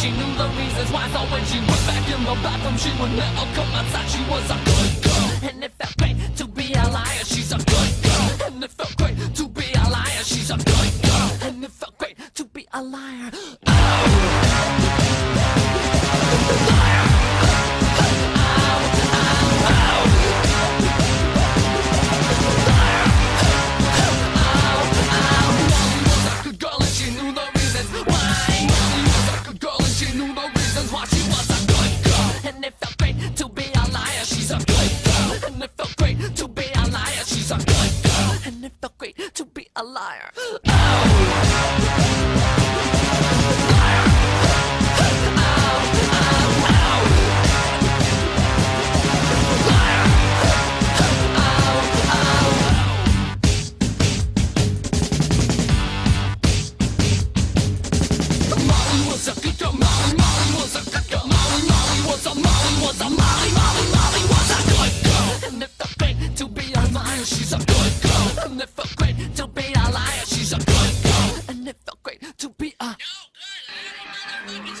she knew the reasons why. So when she went back in the bathroom, she would never come outside. She was a good girl, and it felt great to be a liar. She's a good girl, and it felt great to be a liar. She's a good girl, and it felt great to be a liar. Molly a liar. Was a. Molly, was a. Molly, was a Molly was a Molly Ah. No, good.